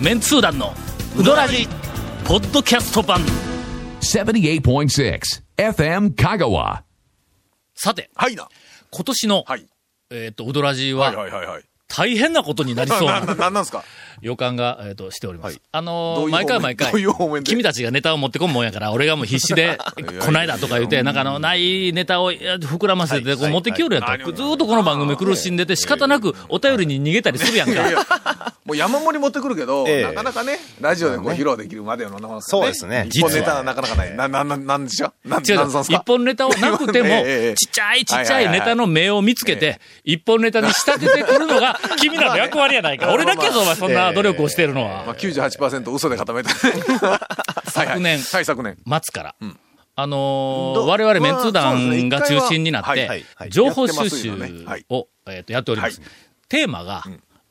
メンツー団のウドラジポッドキャスト版78.6 FM Kagawa. さてはいな。今年の、はい。えっ、とウドラジははいはいはいはい。大変なことになりそう な、なな、なんなんすか？予感が、えー、としております。はい。あのー毎回毎回君たちがネタを持ってこんもんやから、俺がもう必死で、こないだとか言って、なんかあの、ないネタをいや膨らませて、こう持ってきよるやったら、はい。ずーっとこの番組苦しんでて、仕方なくお便りに逃げたりするやんか。もう山盛り持ってくるけど、ええ。なかなかね、ラジオでこう披露できるまでのな、そうですね。一本ネタはなかなかない。な、な、な、なんでしょなん、違うなんさんすか？一本ネタをなくても、ちっちゃいちっちゃいネタの目を見つけて、一本ネタに仕立ててくるのが、君らの役割やないか。俺だけぞ、お前、そんな努力をしているのまあ、は。98%嘘で固めた。昨年はい、昨年。末から。あのーど我々メンツ団が中心になって情報収集を、えっと、やっておりますはい。テーマが、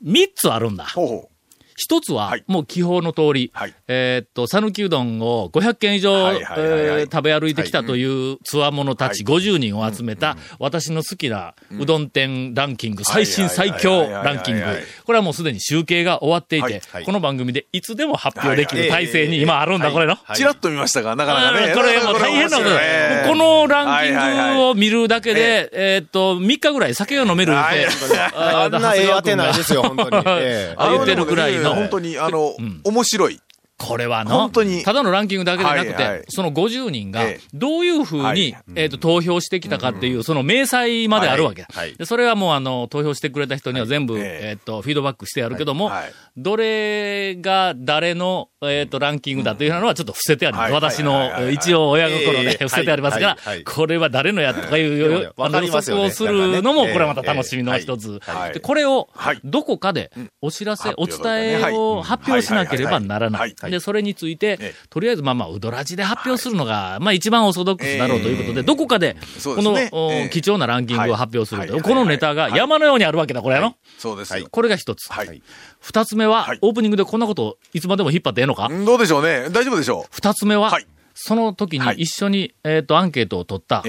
3つあるんだ。ほうほ一つははい、もう記法の通り、はい。えーっと、讃岐うどんを500軒以上、はいはいはいはい。えー食べ歩いてきたとい。うつわものたち50人を集めた、私の好きなうどん店ランキング、最新最強ランキング。これはもうすでに集計が終わっていて、はい。この番組でいつでも発表できる体制にはい。今あるんだ、これの。う。チラッと見ましたが、なかなかね。これもう大変なことだ。このランキングを見るだけで、えーっと、3日ぐらい酒が飲めるって、あんなええ当てないですよ、本当に。言ってるぐらいの本当に、あの、面白い。これはの、本当に。ただのランキングだけでなくて、はいはい。その50人がええ、どういうふうに、はい。えっ、と、投票してきたかっていう、その明細まであるわけ。だ、はいはい。で。それはもう、あの、投票してくれた人には全部、ええ。えっ、と、フィードバックしてやるけども、どれが誰の、えっ、と、ランキングだというのはちょっと伏せてあります。はい私の、一応親心でええ。伏せてありますから、これは誰のやとかいう、予測をするのも、これはまた楽しみの一つ。これをはい、どこかで、お知らせ、お伝えを発表しなければならなはい。い。はい。で、それについてええ、とりあえずまあまあ、ウドラジで発表するのが、まあ一番オーソドックスだろうということで、ええ。どこかで、この貴重なランキングを発表すると。はい。このネタが山のようにあるわけだ、これやろ？そうですよ。これが一つ。はい。二つ目ははい、オープニングでこんなことをいつまでも引っ張ってええのか？うんどうでしょうね。大丈夫でしょ二つ目ははい、その時にはい。一緒に、えっと、アンケートを取った。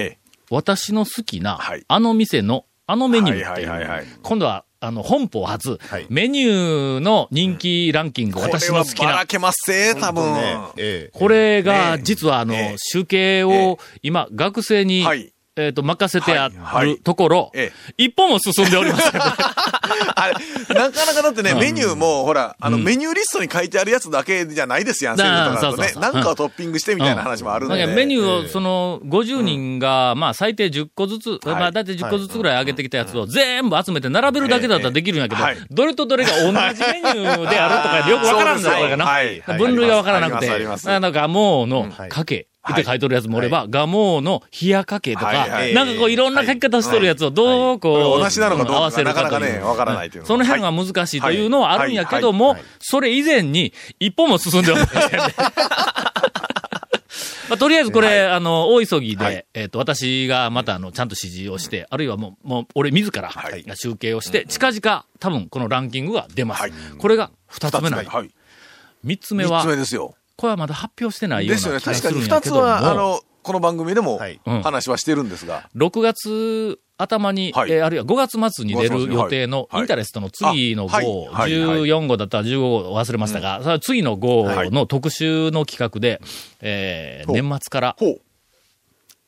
私の好きなはい、あの店の、あのメニューっていはいはいはいはい、う今度は、あの、本邦初はい、メニューの人気ランキング、これ私のは好きな。ばらけますぜ、多分。ね。ええ。これが、ええ。実はあのええ、集計を今、学生にはい、えっと、任せてあはい。はい。るところえ、一歩も進んでおりません。あれ、なかなかだってね、メニューも、ほら、あの、メニューリストに書いてあるやつだけじゃないですやん、だセルとかだとね。なんかをトッピングしてみたいな話もあるん。で。だからメニューを、ええ。その、50人が、まあ、最低10個ずつ、はい。まあ、だいたい10個ずつぐらい上げてきたやつを全部集めて並べるだけだったらできるんやけどはい、どれとどれが同じメニューであるとかよくわからんだよ、これがな。はい。はい。分類がわからなくて、なんかガモーのはい。かけ。はい。って書いとるやつもおれば、ガモーの冷やかけとか、はいはい。なんかこういろんな書き方しとるやつをどうこう、同じなのか合わせるなかなかというね、わからないというのその辺が難しいというのはあるんやけども、それ以前に一歩も進んでおりませんね。まあ、とりあえずこれ、あの、大急ぎで、はい。えっ、と、私がまた、あの、ちゃんと指示をして、あるいはもう、もう、俺自ら、はい。集計をして、近々、多分、このランキングが出ます。はい。これが二つ目なんやはい。三つ目は三つ、目ですよ。これはまだ発表してないようですよね。な気が確かにするんやけども。二つは、あの、この番組でもはい。うん。話はしてるんですが。6月頭に、はい。えーあるいは5月末に出る5月末に予定のはい。インタレストの次のあはい。号、はい。はい。14号だったら15号忘れましたが、それは次の号の特集の企画で、えー年末から。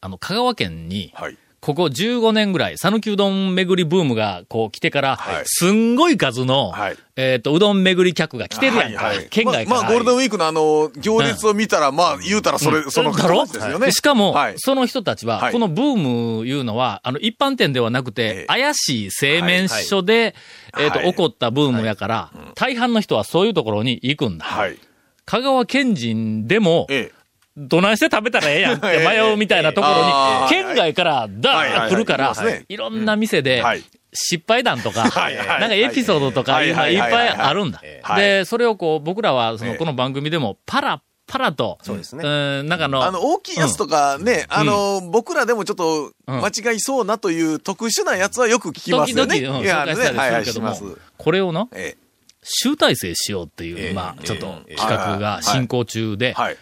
あの、香川県に、はい。ここ15年ぐらい、讃岐うどん巡りブームがこう来てから、はい。すんごい数の、はい。えっ、と、うどん巡り客が来てるやんか、はいはい。県外から。まあ、まあゴールデンウィークのあの、行列を見たら、まあ、言うたらそれ、そのだろ形ですよね。でしかも、はい。その人たちは、はい。このブームいうのは、あの、一般店ではなくて、ええ。怪しい製麺所で、えっ、と、はい。起こったブームやから、大半の人はそういうところに行くんだ。はい。香川県人でも、ええ。どないして食べたらええやんって 迷うみたいなところに、県外からダーッと来るからはいろんな店ではい、失敗談とか、なんかエピソードとか、はいっぱいあるんだ。はい。で、それをこう、僕らは、その、ええ。この番組でも、パラ、パラと、そうですね。んなんかあの、あの、大きいやつとかね、あの、僕らでもちょっとうん。間違いそうなという特殊なやつはよく聞きますよね。時々、うん紹介したりはいはいするけども、これをの、え集大成しようっていう、ええ。まあ、ちょっとええ。企画が進行中でえ、はい。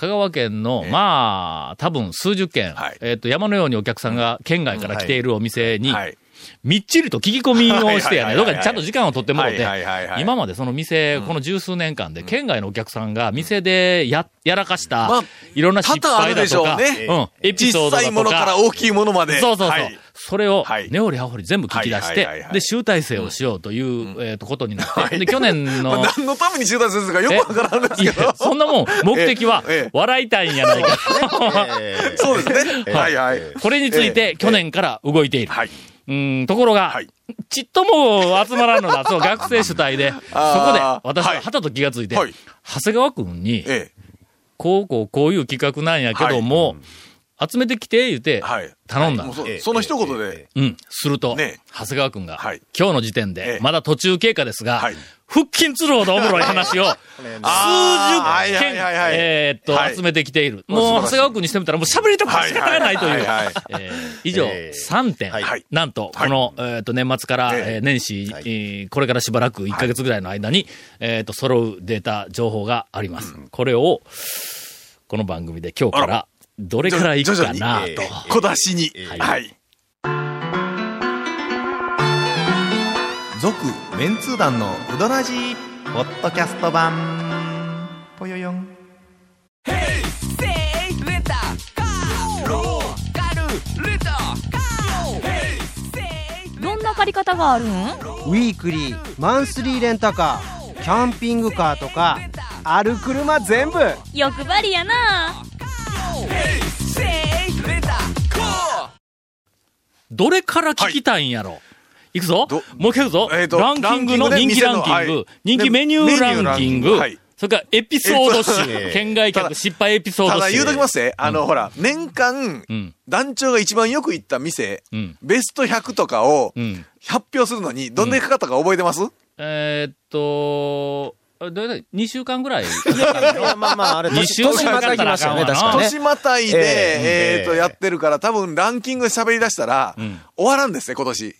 香川県の、ええ。まあ、多分数十件、はい。えっ、と、山のようにお客さんが県外から来ているお店に、はい。みっちりと聞き込みをしてやね、どっかにちゃんと時間を取ってもらって今までその店、この十数年間で、県外のお客さんが店でや、やらかしたまあ、いろんな失敗だとか、多々あるでしょうね。うん、エピソードだと小さいものからか、大きいものまで。そうそうそう。はいそれをはい、根掘り葉掘り全部聞き出してで、集大成をしようという、えっと、ことになって、で、去年の、まあ何のために中断するかよくわからんですけど。そんなもん、目的は笑いたいんやないか。そうですね。はいはい。これについて、去年から動いている。はい。うん、ところがはい、ちっとも集まらんのだ、そう、学生主体で、そこで私ははたと気がついて、はい。長谷川くんに、えこうこうこういう企画なんやけども、集めてきて、言うてえ。、はい。頼んだ。もう。そその一言で。うん。すると、ね。長谷川くんが、はい。今日の時点えで、えまだ途中経過ですが、はい。腹筋ツルほどおもろい話を、数十件、はいはいはいはい。えーっと、はい。集めてきている。もう長谷川くんにしてみたら、もう喋りたくて仕方がないという。以上、えー3点。はい。なんと、はい。この、えーっと、年末から、え年始、えーこれからしばらく1ヶ月ぐらいの間に、えーっと、揃うデータ、情報があります。これを、この番組で今日かあら、どれからいくかなと。小出しに。はい。続メンツー団のウドラジーポッドキャスト版。ぽよよん。どんな借り方があるんウィークリーマンスリーレンタカー。キャンピングカーとかある車全部。欲張りやなどれから聞きたいんやろ、い、くぞ。どもう一回言うぞ、えーとランキングのランキングね人気ランキング、店のはい。人気メニューランキング、はい。それからエピソード集、えー県外客失敗エピソード集。ただ言うときますね。あの、ほら、年間うん、団長が一番よく行った店うん、ベスト100とかをうん。発表するのに、どんだけかかったか覚えてます？えーっと、どれだ2週間ぐらい。いやまあまああれ二週年またきましたよねかかったらあかん年またいで、えええっと、やってるから、多分ランキングで喋り出したらん、終わらんですね、今年。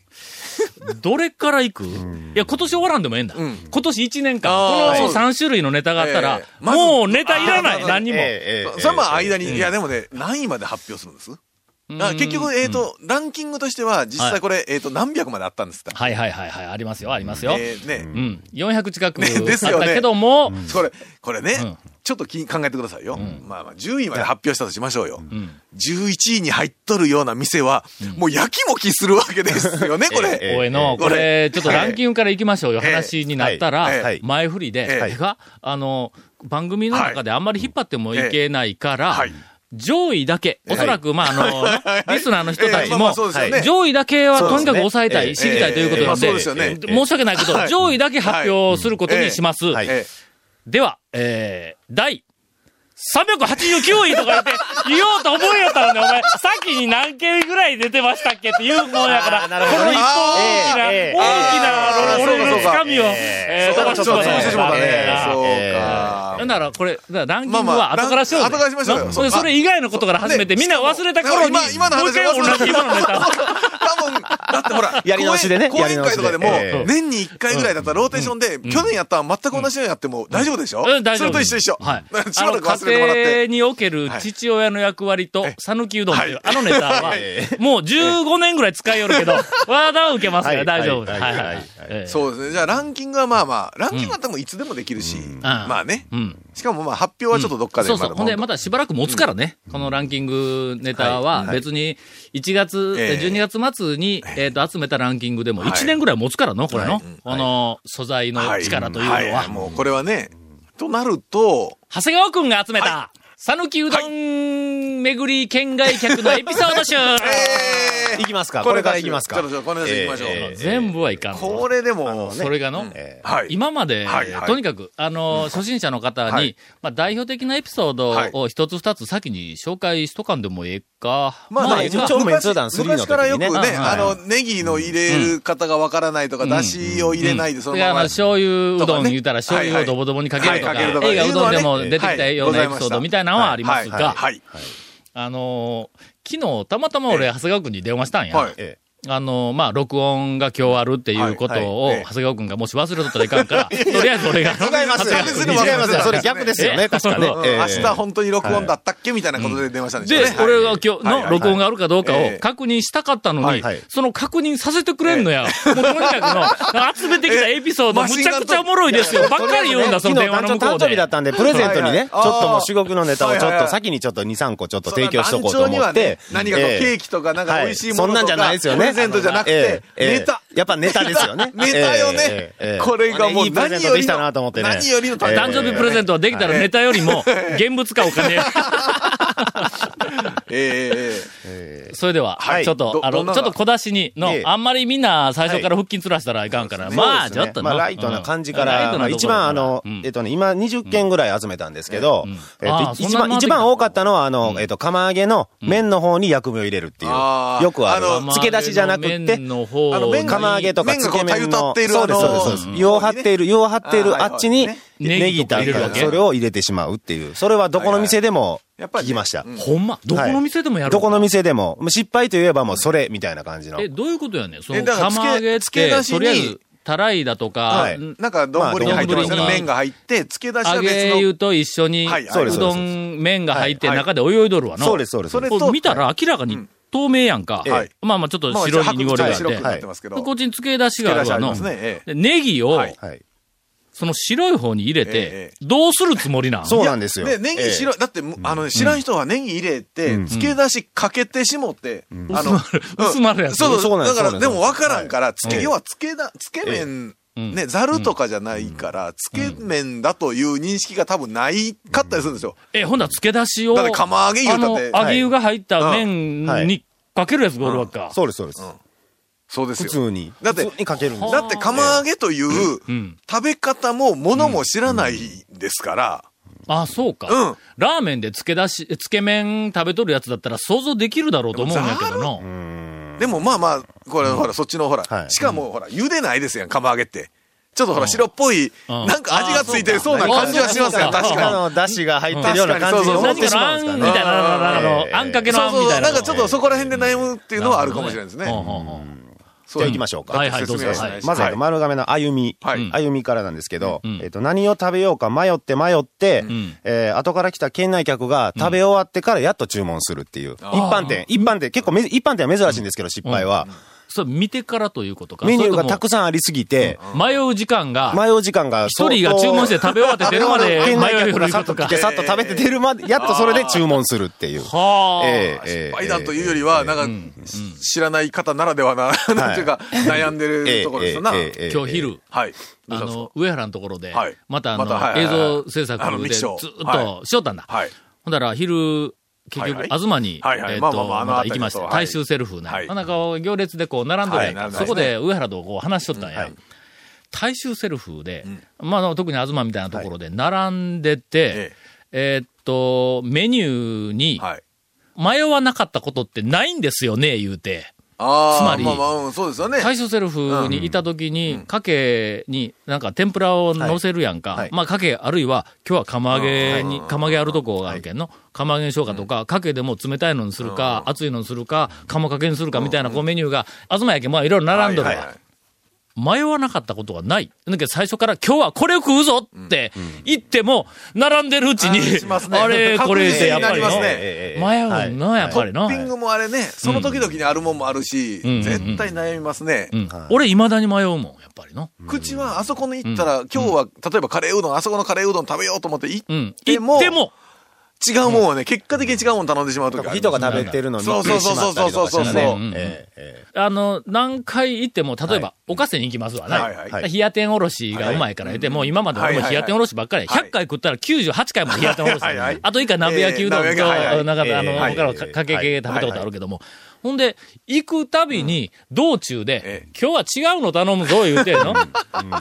どれから行く、いや、今年終わらんでもええんだ。うん。今年1年間、この3種類のネタがあったら、もうネタいらない、何にも。それはまあ。間に、いやでもね、何位まで発表するんです？あ結局、えっ、と、ランキングとしては、実際これ、えっ、と、何百まであったんですか？はいはいはいはい、ありますよ、ありますよ。えーね、うん。400近くあねですよね。ったけども、これ、これね、うん。ちょっとき考えてくださいよ。まあまあ、10位まで発表したとしましょうよ。ん。11位に入っとるような店は、もうやきもきするわけですよね、これ。ええおいの、ここれ、れちょっとランキングから行きましょうよ、ええ。話になったらはい。はい、前振りで、ええてか、あの、番組の中であんまり引っ張ってもいけないからはい、上位だけ、おそらく、まあ、あの、リスナーの人たちも上位だけはとにかく抑えたい、ええ。知りたいということなのええ。まあそうで、ですよね。申し訳ないけど、上位だけ発表することにします。では、えー、第389位とか言って、言おうと思いやったのね、お前、先に何件ぐらい出てましたっけって言うもんやから、この一本大きな、ええ大きな、俺のそうかそうか。つかみを、えー、ちょっと、そうしてしまったね。そうえか。ら、これ、ランキングまあまあは後からしようぜ。後からしましょうそれそれ以外のことから始めて、ねみんな忘れた頃に、もう一回同じ今のネタ。多分、だってほら、やり直しでね講演会とかでも年に1回ぐらいだったらローテーションで、去年やったら全く同じようにやっても大丈夫でしょ？うん、大丈夫。それと一緒一緒。はい。しばらく。庭における父親の役割とえ、讃岐うどんというは、い。あのネタは、もう15年ぐらい使いよるけど、ワーダー受けますからはい。大丈夫。です。ははい。い。はい。そうですね。じゃあランキングはまあまあ、ランキングは多分いつでもできるし、まあね。うん。しかもまあ発表はちょっとどっかでそうそう。ほんで、またしばらく持つからね。このランキングネタは、別に1月、ええ。12月末に、えっと、集めたランキングでもはい。1年ぐらい持つからの、これのはい。この素材の力というのは。い。は。もうこれはね、となると、長谷川くんが集めた、讃岐うどん巡り県外客のエピソード集。えい。きますか？これからいきますか？ちょっとこれから行きましょう。ええ全部はいかんぞ。これでも、それがの、えはい。今まで、はいはい。とにかく、あの、初心者の方に、はい。まあ、代表的なエピソードを一つ二つ先に紹介しとかんでもええか。まあ、まあ、超メンツー団3の時にね。昔からよくね、はい。あの、ネギの入れる方がわからないとか、だしを入れないで、そのまま。だからあの、醤油うどん言うたら醤油をドボドボにかけるとか、映画うどんでも出てきたようなエピソードみたいなのはありますが、はい。あのー昨日、たまたま俺、長谷川君に電話したんや。はい。えあの、まあ、録音が今日あるっていうことを、はいはいええ長谷川くんがもし忘れとったらいかんから、とりあえず俺が。違います違いますよ。それ逆ですよね、え確かね。明日本当に録音だったっけみたいなことで電話したんでしょうでね。、俺が今日の録音があるかどうかをええ確認したかったのにその確認させてくれんのや。もうとにかくの、集めてきたエピソード、ええむちゃくちゃおもろいですよ。ばっかり言うんだ、その電話の向こうで誕生日だ。ったんで、プレゼントにね、ちょっともう至極のネタをちょっと先にちょっと2、3個ちょっとそ提供しとこうと思ってね。何かケーキとかなんか美味しいものとかはそんなんじゃないですよね。プレゼントじゃなくてええええ。ネタ。やっぱネタですよね。ネタよね。ええええ。これがもういいプレゼントできたなと思ってね。何よりのええ。誕生日プレゼントはできたらネタよりも、現物かお金。ええそれでは、はい。ちょっと、あの、ちょっと小出しにのええ、あんまりみんな最初から腹筋つらしたらいかんから、えまあ、ちょっとのまあ、ライトな感じから、一番あのうん、えっとね、今20件ぐらい集めたんですけど一番、一番多かったのは、あの、えっと、釜揚げの麺の方に薬味を入れるっていう、よくある。漬け出しじゃなくってあの釜揚げとか麺がつけ麺の、そうです、そうです、そうです。うん。湯を張っている、湯を張っているあっちにね、ネギとネギとか入れるわけ。それを入れてしまうっていう。それはどこの店でもやっぱりね聞きました。うんほんま？どこの店でもやるどこの店でも、失敗といえばもうそれみたいな感じの。え、どういうことやねん？その、えだから釜揚げって、つけつけ出しにとりあえず、たらいだとか、はいん？なんか丼に入ってますよね。麺が入って、漬け出し揚は別の。げ湯と一緒に、はいはいそうどん、麺が入ってはい中で泳いどるわな。そうです、そうです。それ見たら明らかに透明やんか。ええまあまあちょっとまあ白い濁りがあって。白くなってますけど。でこっちに漬け出しがあるわの。ねネギを、はいはい。その白い方に入れて、ええどうするつもりなん？そうなんですよ。で、ネギ白い、だって、あのね、知らん人はネギ入れて、漬け出しかけてしもって、あの、薄まるやつ。そうそう。なんですだから、でも分からんから、つけ、はい要はつけだ、つけ麺、うん。ね、ざるとかじゃないから、つけ麺だという認識が多分ないかったりするんですよ。え、ほんなら漬け出しを、だって釜揚げ言あの、うたって。揚げ湯が入った麺はいにかけるやつがおるわけか。そうです、そうです。そうですよ。普通に。だって普通にかけるんですだって釜揚げといううん。食べ方も物も知らないですから、あ、そうか。うんラーメンで漬け出し、つけ麺食べとるやつだったら想像できるだろうと思うんやけどな。でもまあまあ、これほら、そっちのほら、はいしかもほら、茹でないですやん、釜揚げって。ちょっとほら、白っぽい、うんなんか味がついてそうな感じはしますやん、確あかに。の、だしが入ってるような感じに思ってしまうんですかね。んみたいな、あんかけのあんそうそう、みたいな。なんかちょっとそこら辺で悩むっていうのはあるかもしれないですね。じゃあ行きましょうか。はいはいどうぞ。まず、はい丸亀の歩み。はい。歩みからなんですけど、うんえっと、何を食べようか迷って迷って、ん。えー後から来た県内客が食べ終わってからやっと注文するっていう。一般店、一般店、結構め、一般店は珍しいんですけど、失敗は。それ見てからということか。メニューがたくさんありすぎて、迷う時間が、迷う時間が一人が注文して食べ終わって出るまで 迷う客がさっと来て、さっと食べて出るまで、やっとそれで注文するっていう。はあ。ええええ失敗談というよりは、なんか、知らない方ならではな、なんていうか、悩んでるところですよな。今日昼、はい。あの、上原のところではい、またあの、映はい像制作あのミでずっとしよったんだ。はい。ほんだら、昼、結局、東に、えっと、まあまあまああのまた行きまして、大衆セルフね。はいなんか行列でこう、並んでるやんか。はい並んでますねそこで上原とこう話しとったんや。はい大衆セルフで、まあ特に東みたいなところで並んでて、ええーっと、メニューに。迷わなかったことってないんですよね、言うて。ああ、つまりまあまあ、うんそうですよね。大衆セルフにいた時に、かけに、なんか天ぷらを乗せるやんか。はい。はい。まあ、かけ、あるいは、今日は釜揚げに、釜揚げあるとこがあるけんの。釜揚げにしようかとか、かけでも冷たいのにするか、熱いのにするか、釜かけにするかみたいなこうメニューが、東やけん、まあいろいろ並んどるわ。はいはいはい迷わなかったことがない。だけど最初から今日はこれを食うぞって言っても、並んでるうちに、あしますね。あれ、これってやっぱりの迷うの、やっぱりの。トッピングもあれね、その時々にあるもんもあるし、うん。絶対悩みますね。うん。俺、未だに迷うもん、やっぱりの。口はあそこに行ったら、今日は、例えばカレーうどん、あそこのカレーうどん食べようと思って行っうん。でも行っても、違うもんはね、結果的に違うもん頼んでしまう時ある人が食べてるのにそうそうそうそうそう。ね。えええあの、何回行っても、例えば、おかせに行きますわ。な。はいはいはい。冷や天おろしがうまいから言って、もう今まで俺も冷や天おろしばっかり。はい100回食ったら98回も冷や天おろし。あと以下鍋焼きうどんと、なんかあの、えー他のかかけ系食べたことあるけども。ほんで、行くたびに、道中でえ、今日は違うの頼むぞ、言うてんの。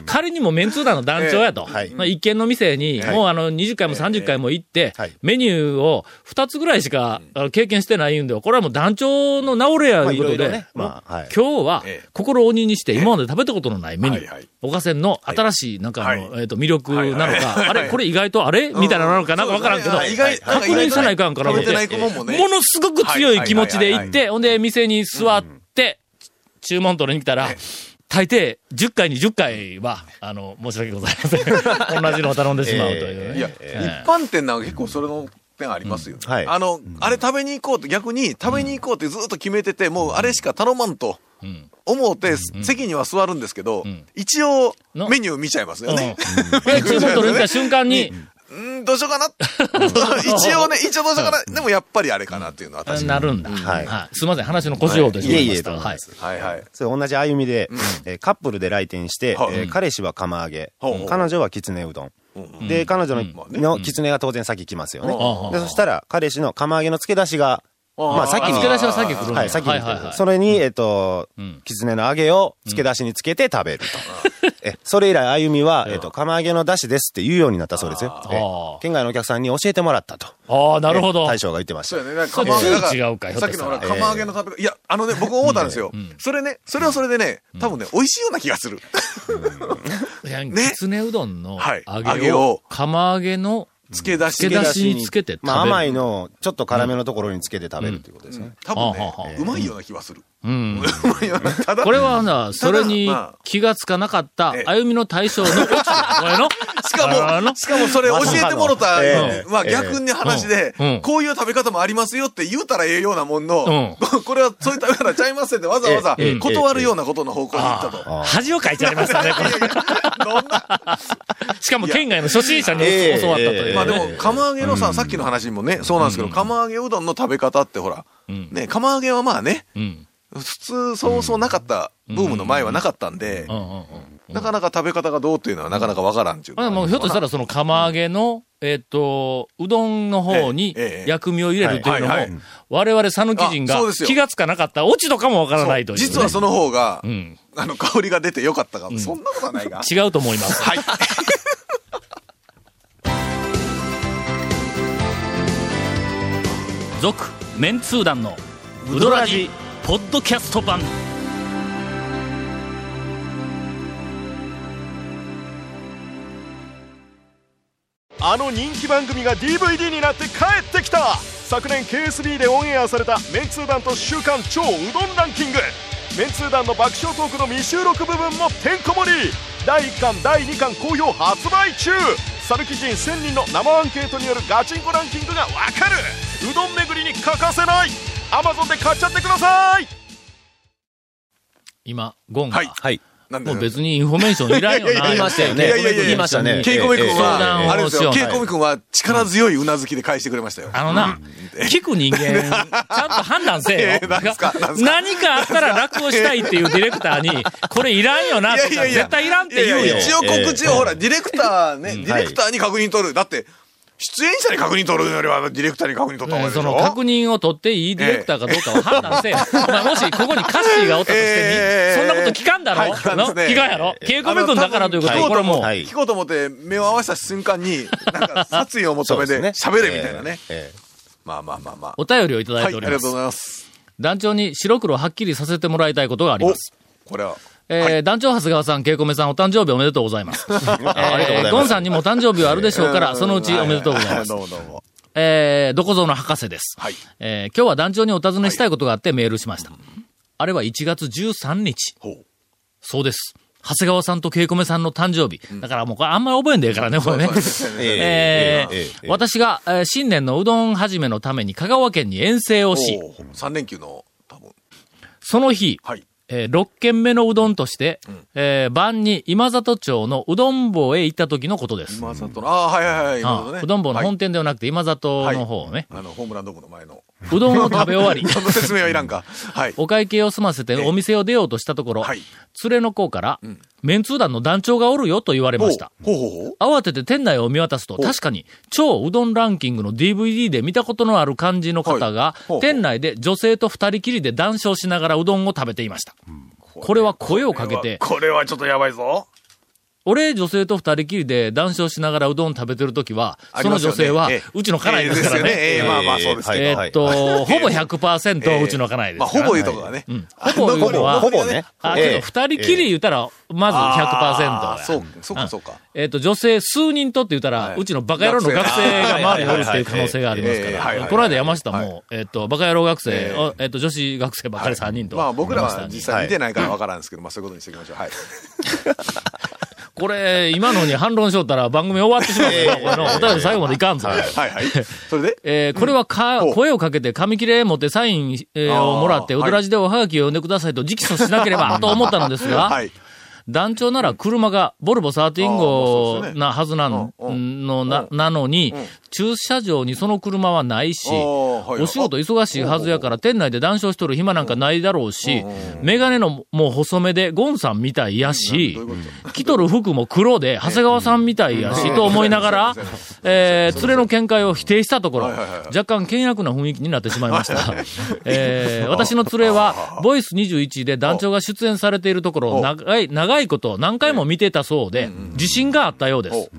仮にもメンツー団の団長やと。まあ一軒の店に、もうあの、20回も30回も行ってはい、メニューを2つぐらいしか経験してないんで、これはもう団長の直れや、まあいうことで今日はええ、心を鬼にして、今まで食べたことのないメニュー。おかせんの新しい、なんかあの、はえっと、魅力なのはいか、はい。あれ？これ意外とあれ？みたいなのなのかな？んかわからんけど、確認せないかんからものすごく強い気持ちで行っはいて、ほんで、店に座って、注文取りに来たら、大抵、10回に10回は、あの、申し訳ございません。同じのを頼んでしまうというね。いや、え一般店なんか結構それの点ありますよ。うん。はい。あの、あれ食べに行こうって逆に食べに行こうってずっと決めてて、もうあれしか頼まんとえうん。思うて、席には座るんですけど、ん。一応の。メニュー見ちゃいますよね。で 注文取りに来た瞬間に、うん、どうしようかな。一応ね、一応どうしようかな。でもやっぱりあれかなっていうのは確かに。なるんだ。はいはい。すみません、話の腰を落としておりました。はいいえいえとんでもないで。すはいはい。それ同じ歩みで、えーカップルで来店して、はいえー彼氏は釜揚げ、ほうほう彼女はきつねうどん。で、彼女の,、まあねのきつねが当然先来ますよね。うんで、そしたら、彼氏の釜揚げの付け出しが、まあ先に、付け出しは先来るんだはい、先に来て、はいはいはいそれに、えっ、とん、きつねの揚げを付け出しにつけて食べると。え、それ以来、あゆみは、えっ、と、釜揚げの出汁ですって言うようになったそうですよ。県外のお客さんに教えてもらったと。ああ、なるほど。え大将が言ってましたそう。やね。釜揚げ違うさっきのほら、釜揚げの食べ方。いや、あのね、僕思ったんですよ。それね、それはそれでね、多分ね、美味しいような気がする。ねきつねうどんのはい揚げを揚げを、釜揚げの漬け出し漬け出しにつけて食べる。まあ甘いのをちょっと辛めのところにつけて食べるっていうことですね。多分ね、うまいような気はする。うん。これはな、それにまあ。気がつかなかったええ、歩みの大将のオチ。だ よこれの。しかも、しかもそれ教えてもろた、ええまあ逆に話でこういう食べ方もありますよって言うたらええようなもんのうん、これはそういう食べ方ちゃいますってわざわざええ。断るようなことの方向に行ったと。あ恥をかいちゃいましたね、これ。どんな？しかも県外の初心者にええ教わったという。ね。まあでも、釜揚げのさ、さっきの話もね、そうなんですけど、釜揚げうどんの食べ方ってほら、ん。ね、釜揚げはまあね、うん。普通そうそうなかった、ブームの前はなかったんで。なかなか食べ方がどうっていうのはなかなかわからんっていうのはまあ、もうひょっとしたらその釜揚げの、えっ、と、うどんの方に薬味を入れるというのも、我々讃岐人が気がつかなかったオチとかもわからないという、ね。実はその方が、んあの、香りが出てよかったか、そんなことはないが。違うと思います。はい。続、メンツー団のウドラジ、ポッドキャスト版。あの人気番組が DVD になって帰ってきた。昨年 KSB でオンエアされたメンツー団と週刊超うどんランキング。メンツー団の爆笑トークの未収録部分もてんこ盛り。第1巻第2巻好評発売中。さぬき人1000人の生アンケートによるガチンコランキングがわかる。うどん巡りに欠かせない。Amazon で買っちゃってください。今、ゴンが、はい。はい。もう別にインフォメーションいらんよな。言いましたよね。いやいやいや言いましたね。ケイコメ君は、あれですよ、ケイコメ君は力強いうなずきで返してくれましたよ。あのな、聞く人間、ちゃんと判断せえよ。何かあったら楽をしたいっていうディレクターに、これいらんよなとか、絶対いらんって言うよ。一応告知を、ほら、ディレクターね、ディレクターに確認取る。だって、出演者に確認取るよりは、ディレクターに確認取った方がいいでしょ？その確認を取っていいディレクターかどうかを判断せえ。お前もしここにカッシーがおったとしてええみ、そんなこと聞かんだろ？はい聞かんねの 聞かんやろ？稽古目君だからということ？で、これもう、はい聞こうと思って目を合わせた瞬間に、なんか 殺意を求めて喋れみたいなね。ええまあまあまあまあ。お便りをいただいはい、ておりますありがとうご。ざいます。団長に白黒はっきりさせてもらいたいことがあります。これは。えー団長長谷川さん、ケイコメさん、お誕生日おめでとうございます。えありがとうございますーゴンさんにも誕生日はあるでしょうから、そのうちおめでとうございますど。うもどうも。えー、どこぞの博士です。はい。えー今日は団長にお尋ねしたいことがあってメールしました。あれは1月13日。ほう。そうです。長谷川さんとケイコメさんの誕生日。だからもうこれあんまり覚えんでええからね、これね。えー私が、えー新年のうどん始めのために香川県に遠征をし、おう三連休の、多分。その日、はい。えー6軒目のうどんとして、えー晩に今里町のうどん坊へ行った時のことです。今里の、ああ、はいはいはい。ねうどん坊のはい本店ではなくて今里の方ね。あの、ホームランドームの前の。うどんを食べ終わり、その説明はいらんか。はい。お会計を済ませてええお店を出ようとしたところ、はい連れの子から、メンツー団の団長がおるよと言われました。ほうほうほう。慌てて店内を見渡すと、確かに、超うどんランキングの DVD で見たことのある感じの方がはい店内で女性と二人きりで談笑しながらうどんを食べていました。これは声をかけて、これはちょっとやばいぞ。俺女性と二人きりで談笑しながらうどん食べてるときは、その女性はうちの家内ですからね。ええまあまあそうですけど。えーっと、ほぼ100%うちの家内ですまあ。ほぼいうとこがね。うんほぼいうのは、ほぼね。あ、ちょっと二人きり言ったら、まず100%や。あーそう、そうか、そうか。えっ、と、女性数人とって言ったら、はいうちのバカ野郎の学生が周りにおるっていう可能性がありますから。この間山下はも、えっ、と、バカ野郎学生、ええおえっ、と、女子学生ばっかり3人と。まあ僕らは実際見てないからわからんですけど、まあそういうことにしておきましょう。はい。これ、今のに反論しよったら番組終わってしまうから、これのお便り最後までいかんぞ。はい。はい。それで？えーこれはか、声をかけて紙切れ持ってサイン、えーをもらって、あーうどらじでおはがきを読んでくださいと直訴しなければと思ったのですが、はい。団長なら車がボルボ13あーまあ号なはずなのな、なのに、駐車場にその車はないし、お仕事忙しいはずやから店内で談笑しとる暇なんかないだろうし、メガネのもう細めでゴンさんみたいやし着とる服も黒で長谷川さんみたいやし、と思いながら、えー、連れの見解を否定したところ、若干険悪な雰囲気になってしまいました。えー、私の連れは、ボイス21で団長が出演されているところを長い、長いこと何回も見てたそうで、自信があったようです。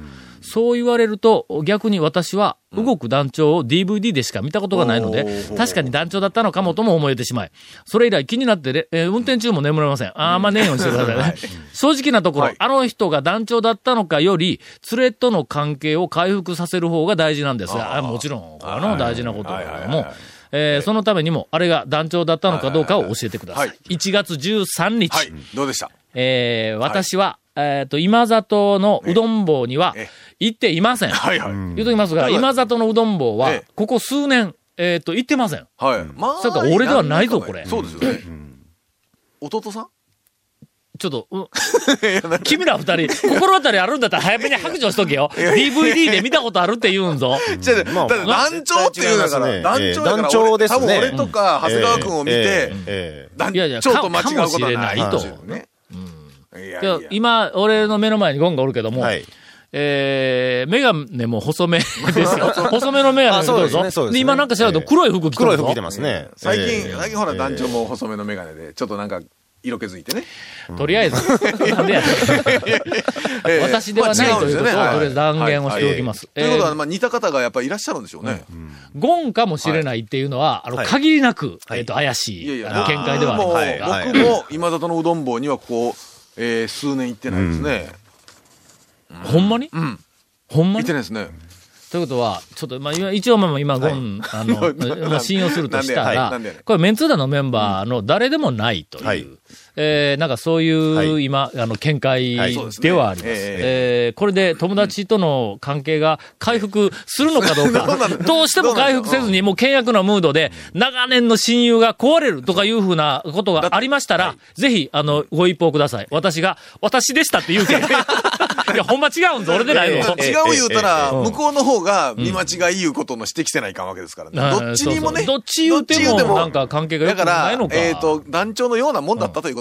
そう言われると、逆に私は、動く団長を DVD でしか見たことがないので、確かに団長だったのかもとも思えてしまい、それ以来気になってれ、えー運転中も眠れません。あんまねえようにしてくださいね。正直なところ、はい。あの人が団長だったのかより、連れとの関係を回復させる方が大事なんですが、あもちろん、あの大事なことだけども、えーそのためにも、あれが団長だったのかどうかを教えてください。はい1月13日、はい。どうでした？えー私は、えっ、と、今里のうどん坊にはえ行っていません。はいはい。言うときますが、はい今里のうどん坊はええ、ここ数年、えっ、と、行ってません。はい。まあそれから俺ではないぞこれそうですよね。弟さん？ちょっと、うん。君ら二人、心当たりあるんだったら早めに白状しとけよ。DVD で見たことあるって言うんぞ。じゃあ、だって団長っていうんだから、絶団長だから団長ですね。多分俺とか長谷川君を見て、団いやいや長と間違うことはないかかもしれないと。ね。いやいでや。今、俺の目の前にゴンがおるけども、はい。えー、メガネも細めですよ。細めのメガネあそうですねどそうですね。今なんか知らんと黒い服着てるぞ。黒い服着てますね。最近、ええ。最近ほら団長も細めのメガネで、ちょっとなんか、色気づいてね。とりあえず、なんでやええ。私ではないということをとりあえず断言をしておきます。ということは、えーまあ似た方がやっぱりいらっしゃるんでしょうね。ゴンかもしれないっていうのは、あの、はい限りなく、えっと、怪しい、いやいや、あの見解ではあります僕も今里のうどん坊にはここ、えー数年行ってないですね。ほんまに？うん。ほんまに？行ってないですね。ということは、ちょっと、まあ、今一応、まあ、今、ゴン、あの、まあ信用するとしたらこれ、メンツーダのメンバーの誰でもないという、はいえーなんかそういう、はい今、あの、見解ではあります。ええーこれで友達との関係が回復するのかどうか、どうしても回復せずに、もう険悪なムードで、長年の親友が壊れるとかいうふうなことがありましたら、ぜひ、あの、ご一報ください。私が、私でしたって言うけん。いや、ほんま違うんぞ、俺でないぞ。違う言うたら、ええ向こうの方が見間違い言うことの指摘せないかんわけですからね。どっちにもね。そうそうどっち言うてもなんか関係が良くだからないのかえっと、団長のようなもんだったということ